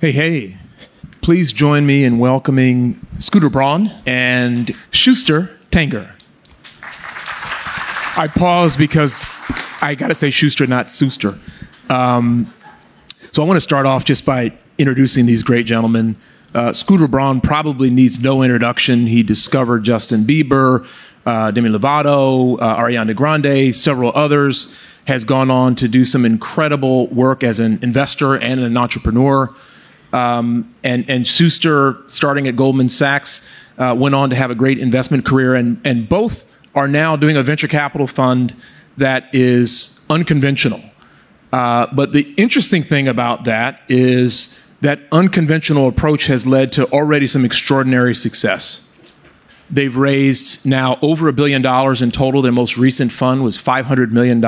Hey, hey. Please join me in welcoming Scooter Braun and Schuster Tanger. I pause because I got to say Schuster, not Suster. Um, so I want to start off just by introducing these great gentlemen. Uh, Scooter Braun probably needs no introduction. He discovered Justin Bieber, uh, Demi Lovato, uh, Ariana Grande, several others. Has gone on to do some incredible work as an investor and an entrepreneur. Um, and and starting at Goldman Sachs, uh, went on to have a great investment career, and and both are now doing a venture capital fund that is unconventional. Uh, but the interesting thing about that is that unconventional approach has led to already some extraordinary success. They've raised now over a billion dollars in total. Their most recent fund was $500 million.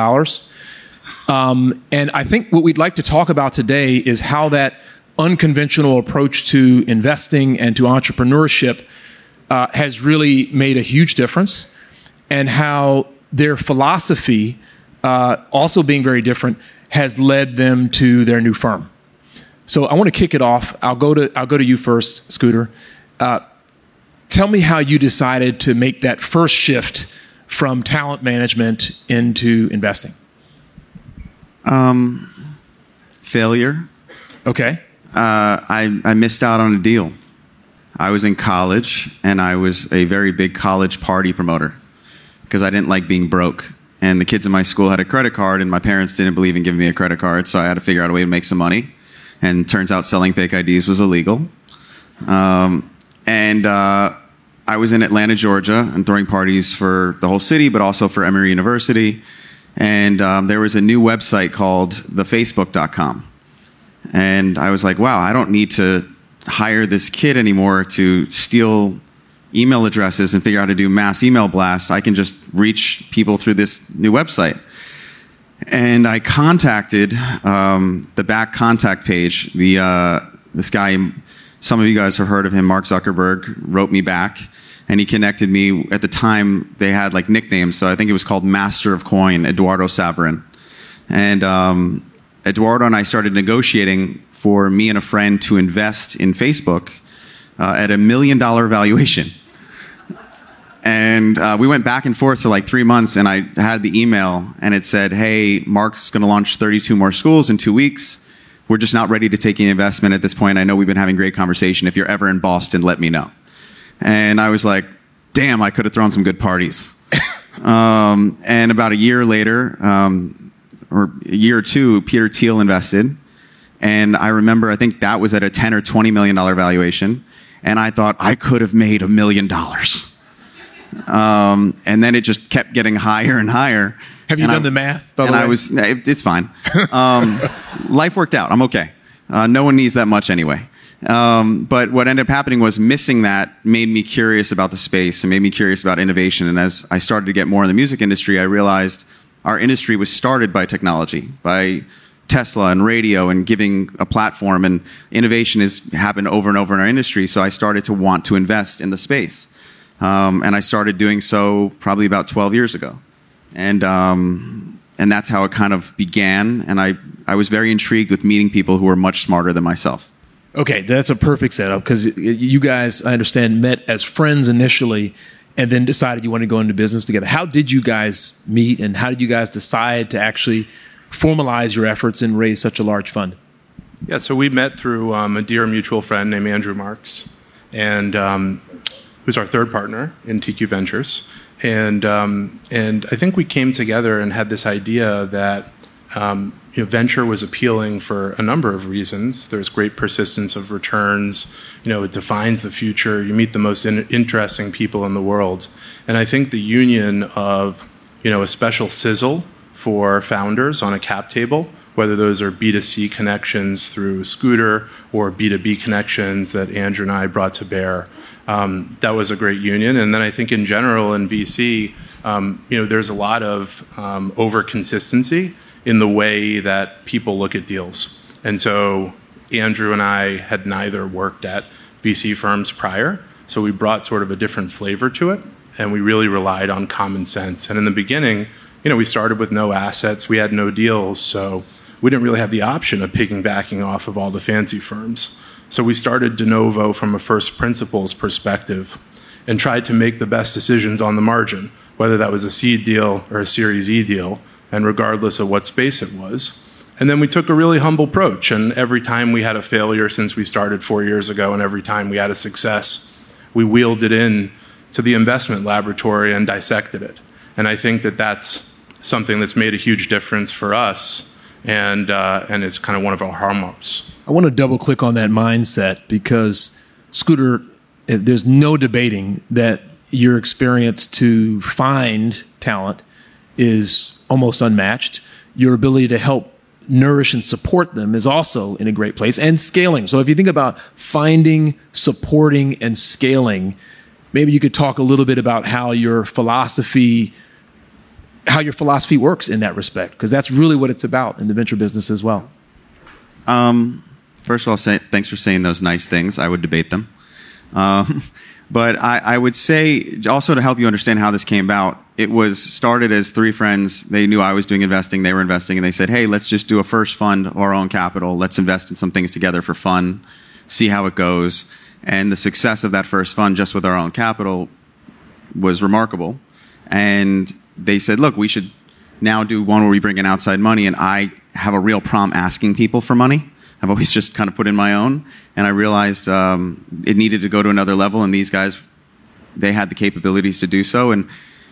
Um, and I think what we'd like to talk about today is how that unconventional approach to investing and to entrepreneurship uh, has really made a huge difference, and how their philosophy, uh, also being very different, has led them to their new firm. So I want to kick it off. I'll go to I'll go to you first, Scooter. Uh, tell me how you decided to make that first shift from talent management into investing. Um, failure. Okay. Uh, I, I missed out on a deal. I was in college and I was a very big college party promoter because I didn't like being broke. And the kids in my school had a credit card, and my parents didn't believe in giving me a credit card, so I had to figure out a way to make some money. And turns out selling fake IDs was illegal. Um, and uh, I was in Atlanta, Georgia, and throwing parties for the whole city, but also for Emory University. And um, there was a new website called thefacebook.com. And I was like, wow, I don't need to hire this kid anymore to steal email addresses and figure out how to do mass email blasts. I can just reach people through this new website. And I contacted um, the back contact page. The uh, this guy, some of you guys have heard of him, Mark Zuckerberg, wrote me back, and he connected me. At the time, they had like nicknames, so I think it was called Master of Coin, Eduardo Saverin, and um, Eduardo and I started negotiating for me and a friend to invest in Facebook uh, at a million dollar valuation. And uh, we went back and forth for like three months, and I had the email, and it said, Hey, Mark's going to launch 32 more schools in two weeks. We're just not ready to take any investment at this point. I know we've been having great conversation. If you're ever in Boston, let me know. And I was like, Damn, I could have thrown some good parties. um, and about a year later, um, or a year or two, Peter Thiel invested. And I remember, I think that was at a 10 or 20 million dollar valuation. And I thought I could have made a million dollars. Um, and then it just kept getting higher and higher. Have you and done I, the math? By and the way? I was, it, it's fine. Um, life worked out. I'm okay. Uh, no one needs that much anyway. Um, but what ended up happening was missing that made me curious about the space and made me curious about innovation. And as I started to get more in the music industry, I realized our industry was started by technology, by Tesla and radio and giving a platform and innovation has happened over and over in our industry. So I started to want to invest in the space. Um, and I started doing so probably about 12 years ago. And, um, and that's how it kind of began. And I, I was very intrigued with meeting people who were much smarter than myself. Okay, that's a perfect setup because you guys, I understand, met as friends initially and then decided you wanted to go into business together. How did you guys meet and how did you guys decide to actually formalize your efforts and raise such a large fund? Yeah, so we met through um, a dear mutual friend named Andrew Marks, and um, who's our third partner in TQ Ventures. And, um, and I think we came together and had this idea that um, you know, venture was appealing for a number of reasons. There's great persistence of returns. You know, it defines the future. You meet the most in- interesting people in the world. And I think the union of, you know, a special sizzle for founders on a cap table, whether those are B2C connections through Scooter or B2B connections that Andrew and I brought to bear. Um, that was a great union. And then I think in general in VC, um, you know, there's a lot of um, over consistency in the way that people look at deals. And so Andrew and I had neither worked at VC firms prior, so we brought sort of a different flavor to it, and we really relied on common sense. And in the beginning, you know, we started with no assets, we had no deals, so we didn't really have the option of piggybacking off of all the fancy firms. So we started de novo from a first principles perspective and tried to make the best decisions on the margin, whether that was a seed deal or a Series E deal, and regardless of what space it was. And then we took a really humble approach. And every time we had a failure since we started four years ago, and every time we had a success, we wheeled it in to the investment laboratory and dissected it. And I think that that's something that's made a huge difference for us and, uh, and is kind of one of our hallmarks. I want to double click on that mindset because, Scooter, eh, there's no debating that your experience to find talent is almost unmatched. Your ability to help nourish and support them is also in a great place and scaling. So if you think about finding, supporting, and scaling, maybe you could talk a little bit about how your philosophy how your philosophy works in that respect because that's really what it's about in the venture business as well um, first of all say, thanks for saying those nice things i would debate them um, but I, I, would say also to help you understand how this came about it was started as three friends. They knew i was doing investing. They were investing and they said hey let's just do a first fund of our own capital. Let's invest in some things together for fun see how it goes. And the success of that first fund just with our own capital was remarkable. And they said, look, we should now do one where we bring in outside money. And I have a real problem asking people for money. I've always just kind of put in my own. And I realized um, it needed to go to another level. And these guys, they had the capabilities to do so. And,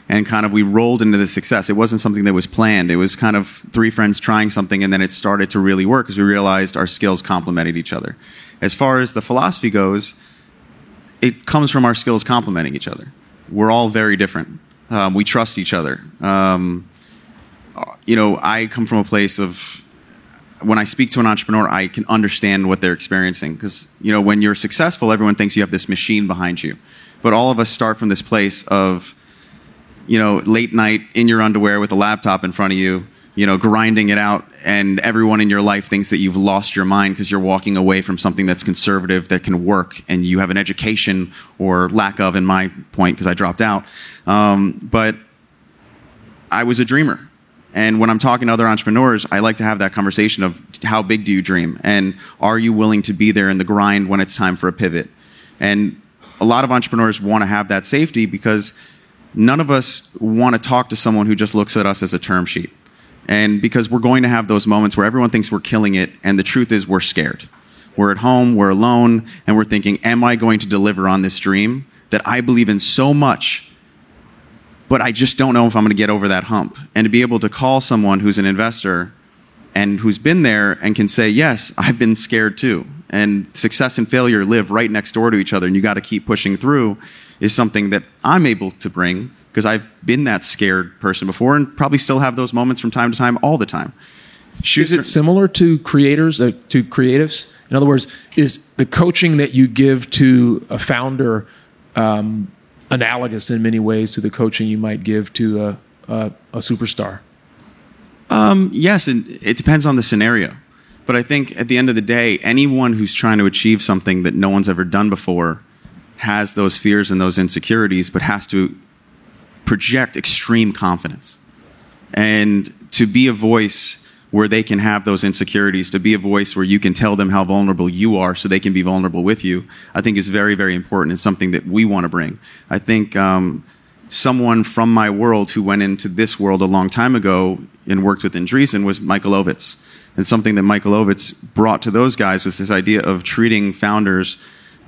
and kind of we rolled into the success. It wasn't something that was planned. It was kind of three friends trying something. And then it started to really work because we realized our skills complemented each other. As far as the philosophy goes, it comes from our skills complementing each other. We're all very different um, we trust each other. Um, you know, I come from a place of when I speak to an entrepreneur, I can understand what they're experiencing because you know when you're successful, everyone thinks you have this machine behind you, but all of us start from this place of you know late night in your underwear with a laptop in front of you you know, grinding it out, and everyone in your life thinks that you've lost your mind because you're walking away from something that's conservative that can work, and you have an education or lack of, in my point, because I dropped out. Um, but I was a dreamer. And when I'm talking to other entrepreneurs, I like to have that conversation of how big do you dream? And are you willing to be there in the grind when it's time for a pivot? And a lot of entrepreneurs want to have that safety because none of us want to talk to someone who just looks at us as a term sheet. And because we're going to have those moments where everyone thinks we're killing it, and the truth is we're scared. We're at home, we're alone, and we're thinking, Am I going to deliver on this dream that I believe in so much, but I just don't know if I'm going to get over that hump? And to be able to call someone who's an investor and who's been there and can say, Yes, I've been scared too. And success and failure live right next door to each other, and you got to keep pushing through is something that I'm able to bring because I've been that scared person before and probably still have those moments from time to time all the time. Is it similar to creators, uh, to creatives? In other words, is the coaching that you give to a founder um, analogous in many ways to the coaching you might give to a, a, a superstar? Um, yes, and it depends on the scenario. But I think at the end of the day, anyone who's trying to achieve something that no one's ever done before has those fears and those insecurities, but has to project extreme confidence. And to be a voice where they can have those insecurities, to be a voice where you can tell them how vulnerable you are so they can be vulnerable with you, I think is very, very important. It's something that we want to bring. I think um, someone from my world who went into this world a long time ago and worked with Andreessen was Michael Ovitz. And something that Michael Ovitz brought to those guys was this idea of treating founders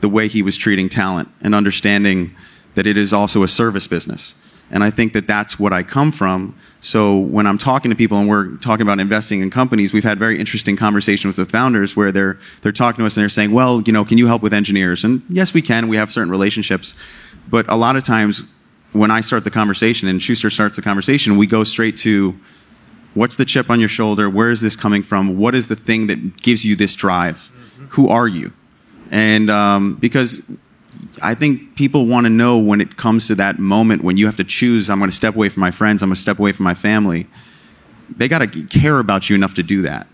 the way he was treating talent and understanding that it is also a service business. And I think that that's what I come from. So when I'm talking to people and we're talking about investing in companies, we've had very interesting conversations with founders where they're they're talking to us and they're saying, "Well, you know, can you help with engineers?" And yes, we can. We have certain relationships, but a lot of times when I start the conversation and Schuster starts the conversation, we go straight to what's the chip on your shoulder? Where is this coming from? What is the thing that gives you this drive? Mm-hmm. Who are you? And um, because I think people want to know when it comes to that moment when you have to choose, I'm going to step away from my friends, I'm going to step away from my family. They got to care about you enough to do that.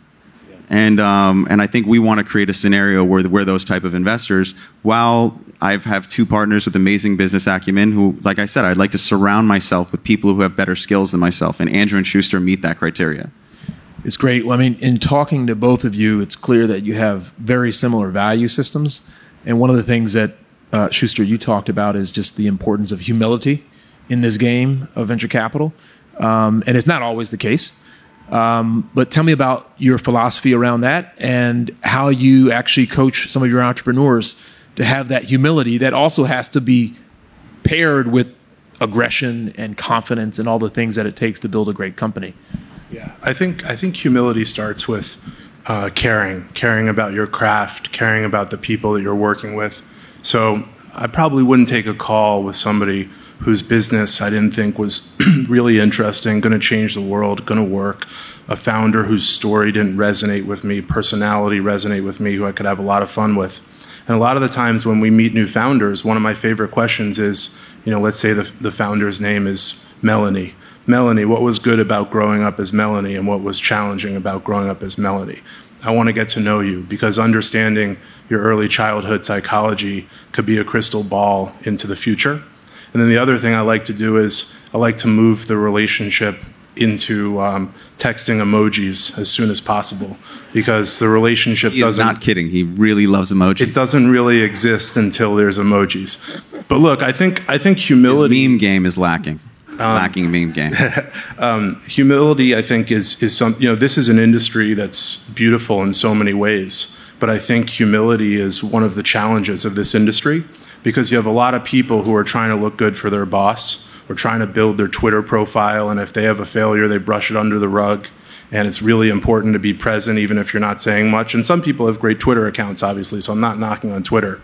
And, um, and I think we want to create a scenario where, where those type of investors, while I have two partners with amazing business acumen who, like I said, I'd like to surround myself with people who have better skills than myself. And Andrew and Schuster meet that criteria. It's great. Well, I mean, in talking to both of you, it's clear that you have very similar value systems. And one of the things that uh, Schuster you talked about is just the importance of humility in this game of venture capital. Um, and it's not always the case. Um, but tell me about your philosophy around that and how you actually coach some of your entrepreneurs to have that humility that also has to be paired with aggression and confidence and all the things that it takes to build a great company. Yeah, I think I think humility starts with uh, caring, caring about your craft, caring about the people that you're working with. So I probably wouldn't take a call with somebody whose business I didn't think was really interesting, going to change the world, going to work. A founder whose story didn't resonate with me, personality resonate with me, who I could have a lot of fun with. And a lot of the times when we meet new founders, one of my favorite questions is, you know, let's say the, the founder's name is Melanie. Melanie, what was good about growing up as Melanie and what was challenging about growing up as Melanie? I want to get to know you because understanding your early childhood psychology could be a crystal ball into the future. And then the other thing I like to do is I like to move the relationship into um, texting emojis as soon as possible because the relationship He doesn't not kidding. He really loves emojis. it doesn't really exist until there's emojis. But look, I think I think His humility meme game is lacking. Lacking meme game. humility I think is is some you know this is an industry that's beautiful in so many ways, but I think humility is one of the challenges of this industry because you have a lot of people who are trying to look good for their boss or trying to build their Twitter profile and if they have a failure they brush it under the rug and it's really important to be present even if you're not saying much and some people have great Twitter accounts obviously so I'm not knocking on Twitter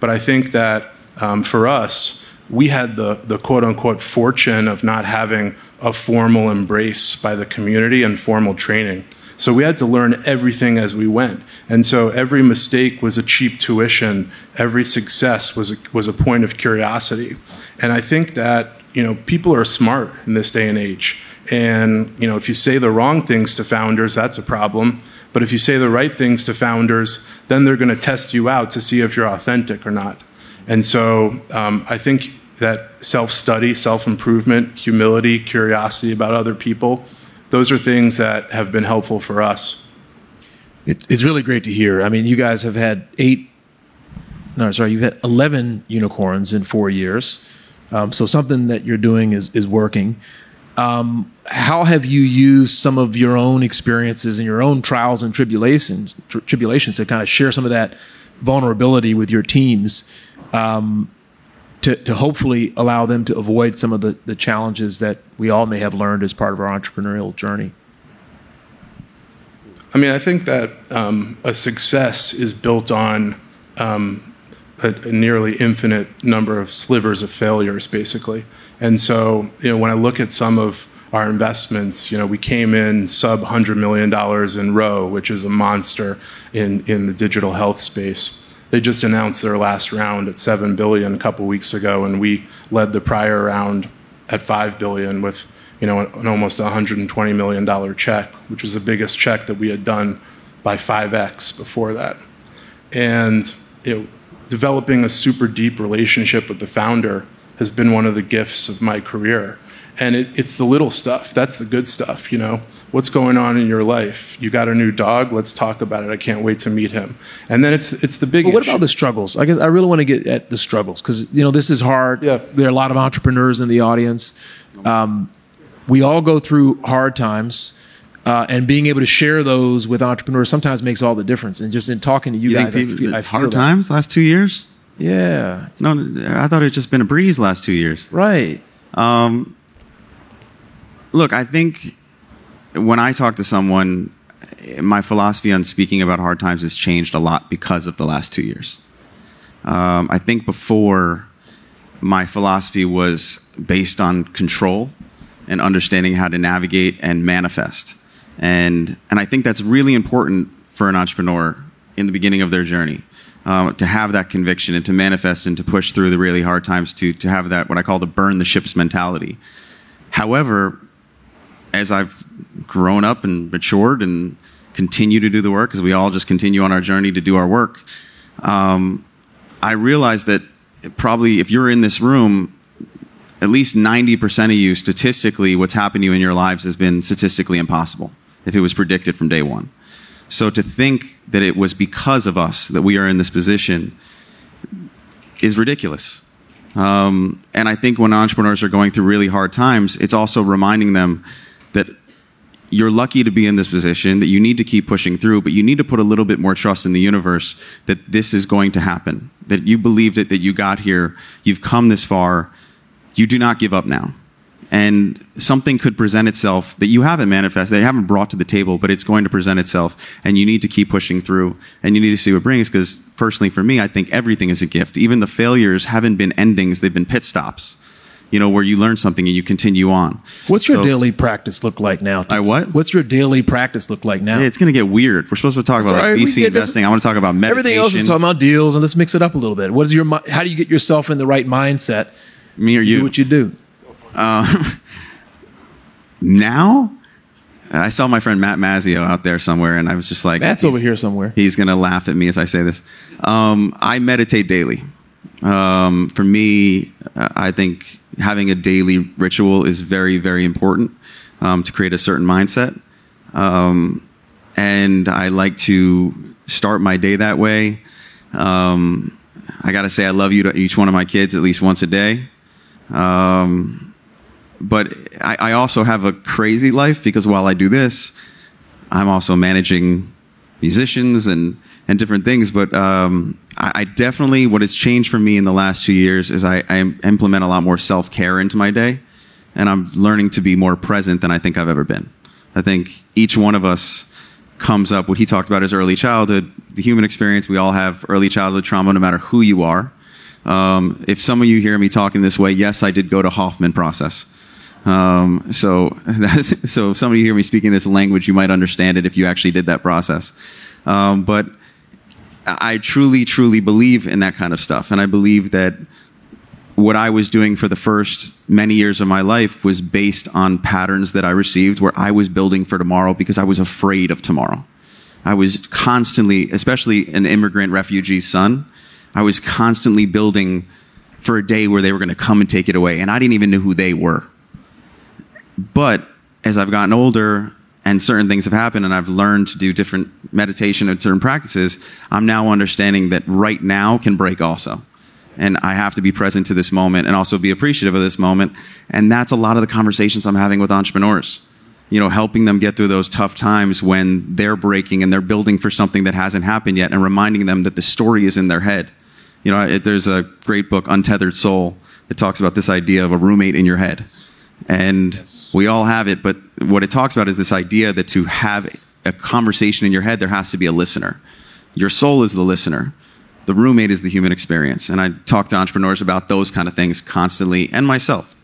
but I think that um, for us we had the, the quote unquote fortune of not having a formal embrace by the community and formal training. So we had to learn everything as we went. And so every mistake was a cheap tuition, every success was a, was a point of curiosity. And I think that, you know, people are smart in this day and age. And, you know, if you say the wrong things to founders, that's a problem. But if you say the right things to founders, then they're going to test you out to see if you're authentic or not. And so um, I think that self study, self improvement, humility, curiosity about other people, those are things that have been helpful for us. It, it's really great to hear. I mean, you guys have had eight, no, sorry, you've had 11 unicorns in four years. Um, so something that you're doing is, is working. Um, how have you used some of your own experiences and your own trials and tribulations, tr- tribulations to kind of share some of that vulnerability with your teams um, to, to hopefully allow them to avoid some of the, the challenges that we all may have learned as part of our entrepreneurial journey? I mean, I think that um, a success is built on um, a, a nearly infinite number of slivers of failures, basically. And so, you know, when I look at some of our investments, you know, we came in sub hundred million dollars in Ro, which is a monster in in the digital health space. They just announced their last round at seven billion a couple weeks ago, and we led the prior round at five billion with you know an almost 120 million dollar check, which was the biggest check that we had done by 5x before that. And know, developing a super deep relationship with the founder has been one of the gifts of my career. And it, it's the little stuff. That's the good stuff, you know. What's going on in your life? You got a new dog? Let's talk about it. I can't wait to meet him. And then it's it's the big. But what issue. about the struggles? I guess I really want to get at the struggles because you know this is hard. Yeah. There are a lot of entrepreneurs in the audience. Um, we all go through hard times, uh, and being able to share those with entrepreneurs sometimes makes all the difference. And just in talking to you, You guys, think I people, feel, I feel hard that. times last two years? Yeah. No, I thought it just been a breeze last two years. Right. Um, look, I think when I talk to someone, my philosophy on speaking about hard times has changed a lot because of the last two years. Um, I think before, my philosophy was based on control and understanding how to navigate and manifest. And, and I think that's really important for an entrepreneur in the beginning of their journey. Um, to have that conviction and to manifest and to push through the really hard times to, to have that what I call the burn the ships mentality. However, as I've grown up and matured and continue to do the work, because we all just continue on our journey to do our work, um, I realized that probably if you're in this room, at least 90% of you, statistically, what's happened to you in your lives has been statistically impossible. if it was predicted from day one. So to think that it was because of us that we are in this position is ridiculous. Um, and I think when entrepreneurs are going through really hard times, it's also reminding them that you're lucky to be in this position, that you need to keep pushing through, but you need to put a little bit more trust in the universe that this is going to happen, that you believed it, that you got here, you've come this far, you do not give up now. And something could present itself that you haven't manifested, that you haven't brought to the table, but it's going to present itself. And you need to keep pushing through and you need to see what brings. Because personally, for me, I think everything is a gift. Even the failures haven't been endings, they've been pit stops you know, where you learn something and you continue on. What's your so, daily practice look like now? I what? What's your daily practice look like now? Yeah, it's going to get weird. We're supposed to talk That's about right. VC investing. I want to talk about meditation. Everything else is talking about deals, and let's mix it up a little bit. What is your? How do you get yourself in the right mindset? Me or you? Do what you do. Uh, now, I saw my friend Matt Mazzeo out there somewhere, and I was just like, Matt's over here somewhere. He's going to laugh at me as I say this. Um, I meditate daily. Um, for me, I think having a daily ritual is very, very important um, to create a certain mindset. Um, and I like to start my day that way. Um, I got to say, I love you to each one of my kids at least once a day. Um, but I, I also have a crazy life because while I do this, I'm also managing musicians and and different things. But um, I, I, definitely, what has changed for me in the last two years is I, I implement a lot more self care into my day, and I'm learning to be more present than I think I've ever been. I think each one of us comes up. What he talked about is early childhood, the human experience. We all have early childhood trauma, no matter who you are. Um, if some of you hear me talking this way, yes, I did go to Hoffman process. Um, so, so if some of you hear me speaking this language, you might understand it if you actually did that process. Um, but I truly, truly believe in that kind of stuff. And I believe that what I was doing for the first many years of my life was based on patterns that I received where I was building for tomorrow because I was afraid of tomorrow. I was constantly, especially an immigrant refugee son, I was constantly building for a day where they were going to come and take it away. And I didn't even know who they were. But as I've gotten older, and certain things have happened and I've learned to do different meditation and certain practices, I'm now understanding that right now can break also. And I have to be present to this moment and also be appreciative of this moment. And that's a lot of the conversations I'm having with entrepreneurs. You know, helping them get through those tough times when they're breaking and they're building for something that hasn't happened yet and reminding them that the story is in their head. You know, it, there's a great book, Untethered Soul, that talks about this idea of a roommate in your head and yes. we all have it. But what it talks about is this idea that to have a conversation in your head, there has to be a listener. Your soul is the listener. The roommate is the human experience. And I talk to entrepreneurs about those kind of things constantly, and myself.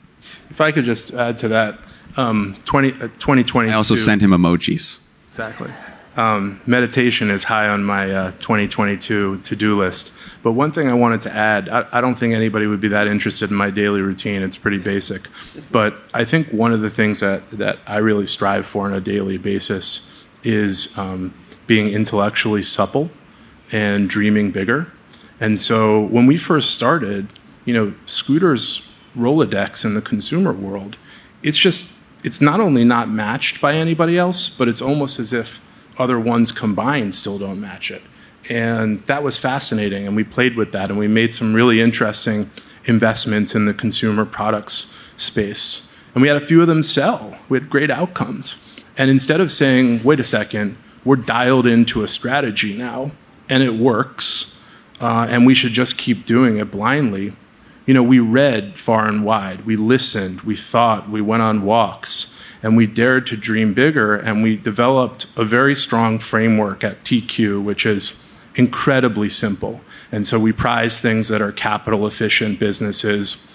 If I could just add to that, um, 20, uh, 2020. I also sent him emojis. Exactly. Um, meditation is high on my uh, 2022 to do list. But one thing I wanted to add I, I, don't think anybody would be that interested in my daily routine. It's pretty basic. But I think one of the things that, that I really strive for on a daily basis is um, being intellectually supple and dreaming bigger. And so when we first started, you know, Scooter's Rolodex in the consumer world, it's just, it's not only not matched by anybody else, but it's almost as if other ones combined still don't match it. And that was fascinating. And we played with that and we made some really interesting investments in the consumer products space. And we had a few of them sell. We had great outcomes. And instead of saying, wait a second, we're dialed into a strategy now and it works, uh, and we should just keep doing it blindly. You know, we read far and wide, we listened, we thought, we went on walks and we dared to dream bigger and we developed a very strong framework at TQ, which is incredibly simple. And so we prize things that are capital efficient businesses,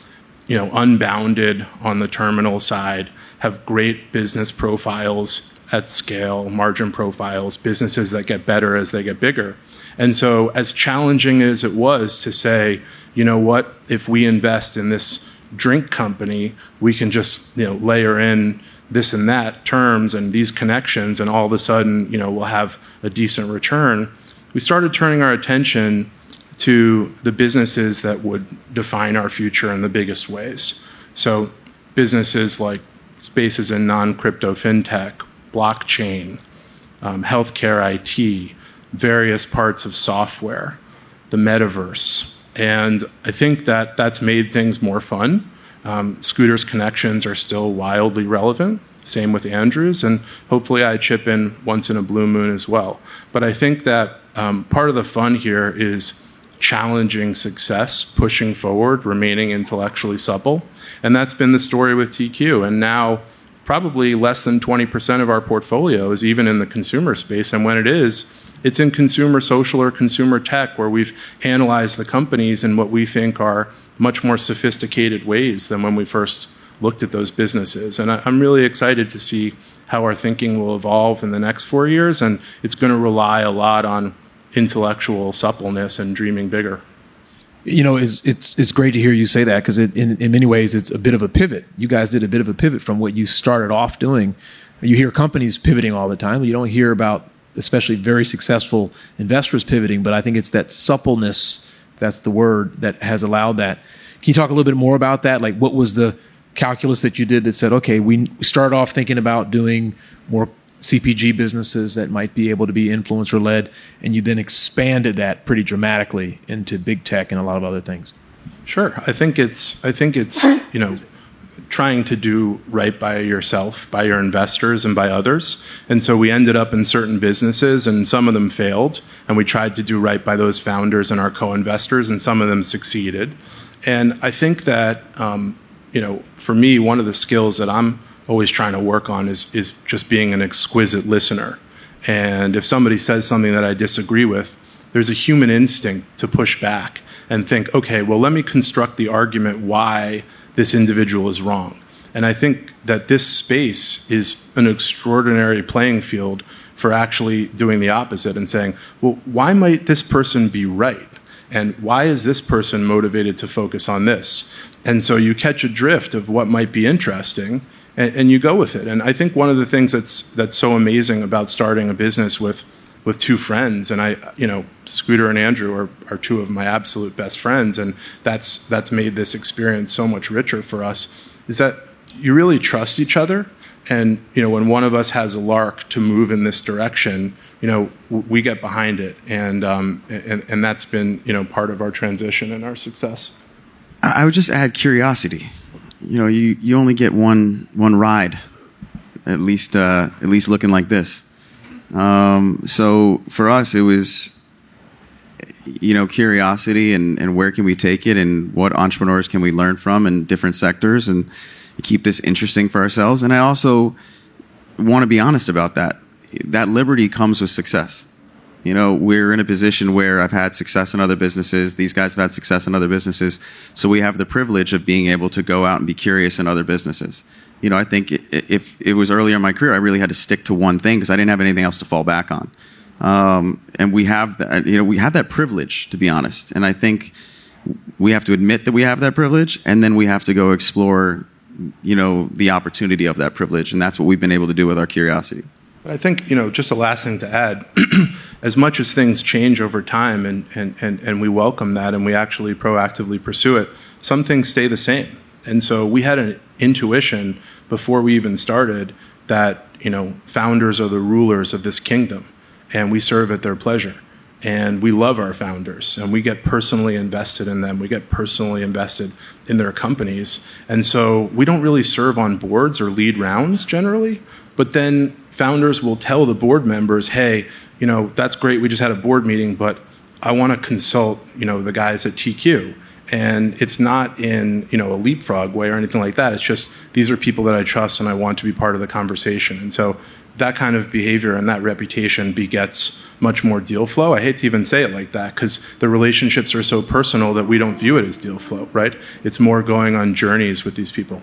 you know, unbounded on the terminal side, have great business profiles at scale, margin profiles, businesses that get better as they get bigger. And so, as challenging as it was to say, you know what, if we invest in this drink company, we can just you know layer in this and that terms and these connections, and all of a sudden, you know, we'll have a decent return. We started turning our attention to the businesses that would define our future in the biggest ways. So, businesses like spaces in non crypto fintech, blockchain, um, healthcare IT, various parts of software, the metaverse. And I think that that's made things more fun. Um, Scooter's connections are still wildly relevant. Same with Andrew's, and hopefully I chip in once in a blue moon as well. But I think that um, part of the fun here is challenging success, pushing forward, remaining intellectually supple. And that's been the story with TQ. And now, probably less than 20% of our portfolio is even in the consumer space. And when it is, it's in consumer social or consumer tech, where we've analyzed the companies in what we think are much more sophisticated ways than when we first looked at those businesses. And I'm really excited to see how our thinking will evolve in the next four years. And it's going to rely a lot on intellectual suppleness and dreaming bigger. You know, it's it's it's great to hear you say that because in in many ways it's a bit of a pivot. You guys did a bit of a pivot from what you started off doing. You hear companies pivoting all the time, you don't hear about especially very successful investors pivoting. But I think it's that suppleness that's the word that has allowed that. Can you talk a little bit more about that? Like, what was the calculus that you did that said, okay, we started off thinking about doing more CPG businesses that might be able to be influencer led, and you then expanded that pretty dramatically into big tech and a lot of other things. Sure, I think it's I think it's you know trying to do right by yourself, by your investors, and by others. And so we ended up in certain businesses, and some of them failed, and we tried to do right by those founders and our co-investors, and some of them succeeded. And I think that um, you know, for me, one of the skills that I'm always trying to work on is is just being an exquisite listener. And if somebody says something that I disagree with, there's a human instinct to push back and think, okay, well, let me construct the argument why this individual is wrong. And I think that this space is an extraordinary playing field for actually doing the opposite and saying, well, why might this person be right? And why is this person motivated to focus on this? And so you catch a drift of what might be interesting and, and, you go with it. And I think one of the things that's that's so amazing about starting a business with with two friends, and I, you know, Scooter and Andrew are, are two of my absolute best friends, and that's that's made this experience so much richer for us. Is that you really trust each other, and you know, when one of us has a lark to move in this direction, you know, we get behind it, and um, and and that's been you know part of our transition and our success. I would just add curiosity you know, you, you only get one one ride, at least uh, at least looking like this. Um, so for us, it was you know curiosity and, and where can we take it and what entrepreneurs can we learn from in different sectors and keep this interesting for ourselves. And I also want to be honest about that. That liberty comes with success. You know, we're in a position where I've had success in other businesses. These guys have had success in other businesses. So we have the privilege of being able to go out and be curious in other businesses. You know, I think if it was earlier in my career, I really had to stick to one thing because I didn't have anything else to fall back on. Um, and we have that, you know, we have that privilege, to be honest. And I think we have to admit that we have that privilege, and then we have to go explore, you know, the opportunity of that privilege. And that's what we've been able to do with our curiosity. I think, you know, just the last thing to add, as much as things change over time and, and, and, and we welcome that and we actually proactively pursue it, some things stay the same. And so we had an intuition before we even started that, you know, founders are the rulers of this kingdom and we serve at their pleasure. And we love our founders and we get personally invested in them. We get personally invested in their companies. And so we don't really serve on boards or lead rounds generally, but then founders will tell the board members, hey, you know, that's great. We just had a board meeting, but I want to consult, you know, the guys at TQ. And it's not in, you know, a leapfrog way or anything like that. It's just these are people that I trust and I want to be part of the conversation. And so that kind of behavior and that reputation begets much more deal flow. I hate to even say it like that because the relationships are so personal that we don't view it as deal flow, right? It's more going on journeys with these people.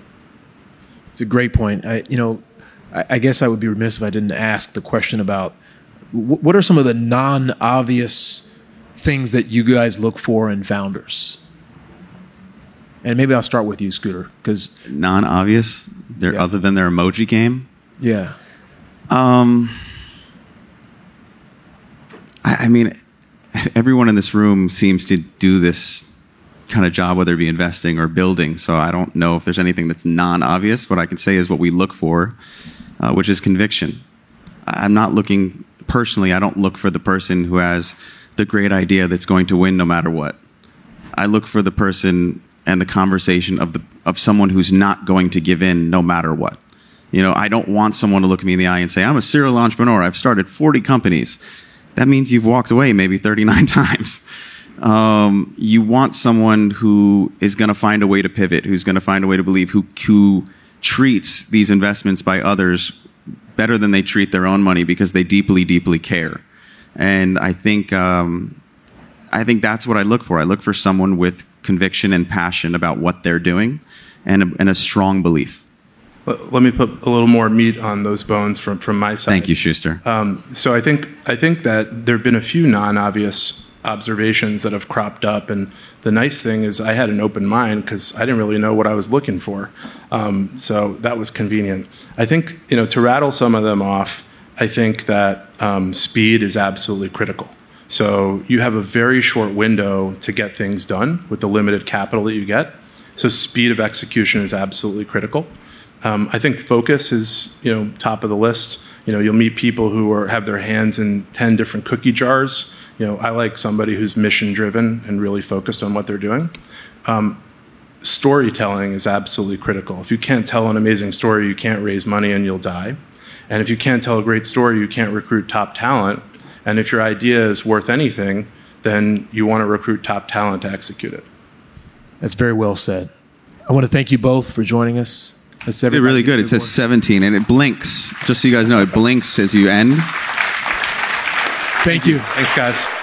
It's a great point. I, you know, I, I guess I would be remiss if I didn't ask the question about w- what are some of the non-obvious things that you guys look for in founders. And maybe I'll start with you, Scooter, because non-obvious, yeah. other than their emoji game. Yeah. Um. I, I mean, everyone in this room seems to do this kind of job, whether it be investing or building. So I don't know if there's anything that's non-obvious. What I can say is what we look for uh, which is conviction. I'm not looking personally. I don't look for the person who has the great idea that's going to win no matter what. I look for the person and the conversation of the of someone who's not going to give in no matter what. You know, I don't want someone to look me in the eye and say, "I'm a serial entrepreneur. I've started 40 companies." That means you've walked away maybe 39 times. Um, you want someone who is going to find a way to pivot, who's going to find a way to believe, who who treats these investments by others better than they treat their own money because they deeply, deeply care. And I think um, I think that's what I look for. I look for someone with conviction and passion about what they're doing, and a, and a strong belief. Let, me put a little more meat on those bones from from my side. Thank you, Schuster. Um, so I think I think that there have been a few non-obvious observations that have cropped up, and the nice thing is I had an open mind because I didn't really know what I was looking for, um, so that was convenient. I think you know to rattle some of them off. I think that um, speed is absolutely critical. So you have a very short window to get things done with the limited capital that you get. So speed of execution is absolutely critical. Um, I think focus is you know top of the list. You know you'll meet people who are have their hands in ten different cookie jars. You know I like somebody who's mission driven and really focused on what they're doing. Um, storytelling is absolutely critical. If you can't tell an amazing story, you can't raise money and you'll die. And if you can't tell a great story, you can't recruit top talent. And if your idea is worth anything, then you want to recruit top talent to execute it. That's very well said. I want to thank you both for joining us. It's really good. It says 17 and it blinks. Just so you guys know, it blinks as you end. Thank you. Thanks, guys.